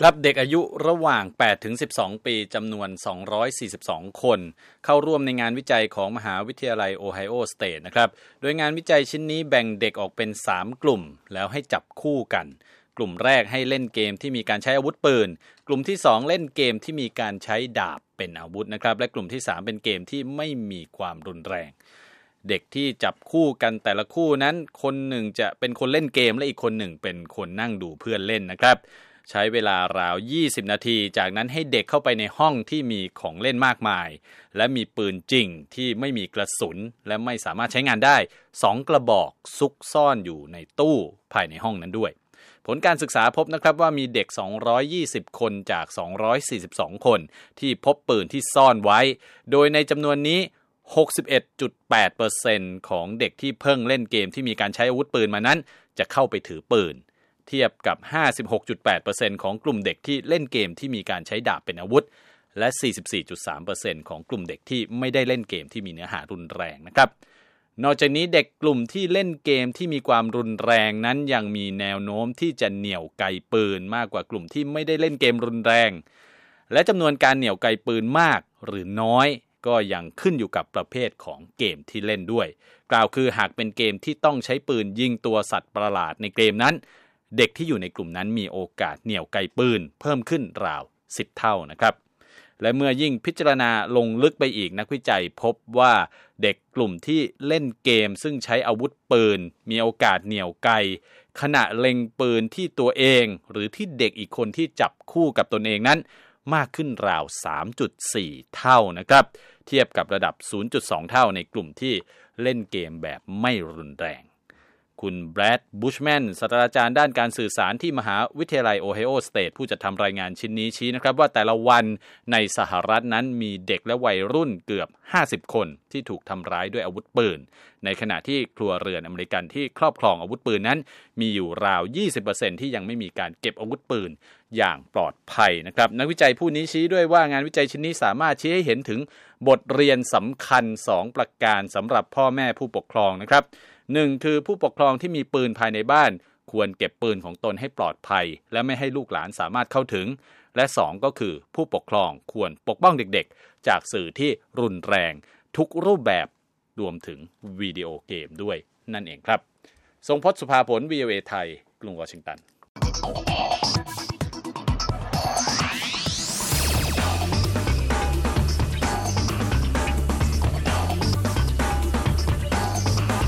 ครับเด็กอายุระหว่าง 8 ถึง 12 ปีจำนวน 242 คน เข้าร่วมในงานวิจัยของมหาวิทยาลัยโอไฮโอสเตทนะครับ โดยงานวิจัยชิ้นนี้แบ่งเด็กออกเป็น 3 กลุ่ม แล้วให้จับคู่กัน กลุ่มแรกให้เล่นเกมที่มีการใช้อาวุธปืน กลุ่มที่ 2 เล่นเกมที่มีการใช้ดาบเป็นอาวุธนะครับ และกลุ่มที่ 3 เป็นเกมที่ไม่มีความรุนแรง เด็กที่จับคู่กันแต่ละคู่นั้น คนหนึ่งจะเป็นคนเล่นเกมและอีกคนหนึ่งเป็นคนนั่งดูเพื่อนเล่นนะครับ ใช้เวลาราว 20 นาที จากนั้นให้เด็กเข้าไปในห้องที่มีของเล่นมากมาย และมีปืนจริงที่ไม่มีกระสุน และไม่สามารถใช้งานได้ 2 กระบอกซุกซ่อนอยู่ในตู้ภายในห้องนั้นด้วย ผลการศึกษาพบนะครับว่ามีเด็ก 220 คนจาก 242 คนที่พบปืนที่ซ่อนไว้ โดยในจำนวนนี้61.8%ของเด็กที่เพิ่งเล่นเกมที่มีการใช้อาวุธปืนมานั้น จะเข้าไปถือปืน เทียบกับ 56.8%ของกลุ่มเด็กที่เล่นเกมที่มีการใช้ดาบเป็นอาวุธ และ 44.3%ของกลุ่มเด็กที่ไม่ได้เล่นเกมที่มีเนื้อหารุนแรงนะครับ นอกจากนี้เด็กกลุ่มที่เล่นเกมที่มีความรุนแรงนั้นยังมีแนวโน้มที่จะเหนี่ยวไกปืนมากกว่ากลุ่มที่ไม่ได้เล่นเกมรุนแรง และจำนวนการเหนี่ยวไกปืนมากหรือน้อยก็ยังขึ้นอยู่กับประเภทของเกมที่เล่นด้วย กล่าวคือหากเป็นเกมที่ต้องใช้ปืนยิงตัวสัตว์ประหลาดในเกมนั้น เด็กที่อยู่ในกลุ่มนั้นมีโอกาสเหนี่ยวไกปืน เพิ่มขึ้นราว 10 เท่านะครับและเมื่อยิ่งพิจารณาลงลึกไปอีกนักวิจัยพบว่าเด็กกลุ่มที่เล่นเกม ซึ่งใช้อาวุธปืน มีโอกาสเหนี่ยวไกขณะเล็งปืนที่ตัวเอง หรือที่เด็กอีกคนที่จับคู่กับตนเองนั้น มากขึ้นราว 3.4 เท่านะครับ เทียบกับระดับ 0.2 เท่าในกลุ่มที่เล่นเกมแบบไม่รุนแรง คุณแบรดบูชแมนศาสตราจารย์ด้านการสื่อสารที่มหาวิทยาลัยโอไฮโอสเตทผู้จัดทำรายงานชิ้นนี้ชี้นะครับว่าแต่ละวันในสหรัฐนั้นมีเด็กและวัยรุ่นเกือบ 50 คนที่ถูกทำร้ายด้วยอาวุธปืน ในขณะที่ครัวเรือนอเมริกันที่ครอบครองอาวุธปืนนั้น มีอยู่ราว 20%ที่ยังไม่มีการเก็บอาวุธปืนอย่างปลอดภัยนะครับ นักวิจัยผู้นี้ชี้ด้วยว่างานวิจัยชิ้นนี้สามารถชี้ให้เห็นถึงบทเรียนสำคัญ 2 ประการสำหรับพ่อแม่ผู้ปกครองนะครับ หนึ่งคือผู้ปกครองที่มีปืนภายในบ้าน ควรเก็บปืนของตนให้ปลอดภัย และไม่ให้ลูกหลานสามารถเข้าถึง และสองก็คือผู้ปกครองควรปกป้องเด็กๆ จากสื่อที่รุนแรง ทุกรูปแบบรวมถึงวิดีโอเกมด้วยนั่นเองครับ ทรงพศสุภาผล VOA ไทย กรุงวอชิงตัน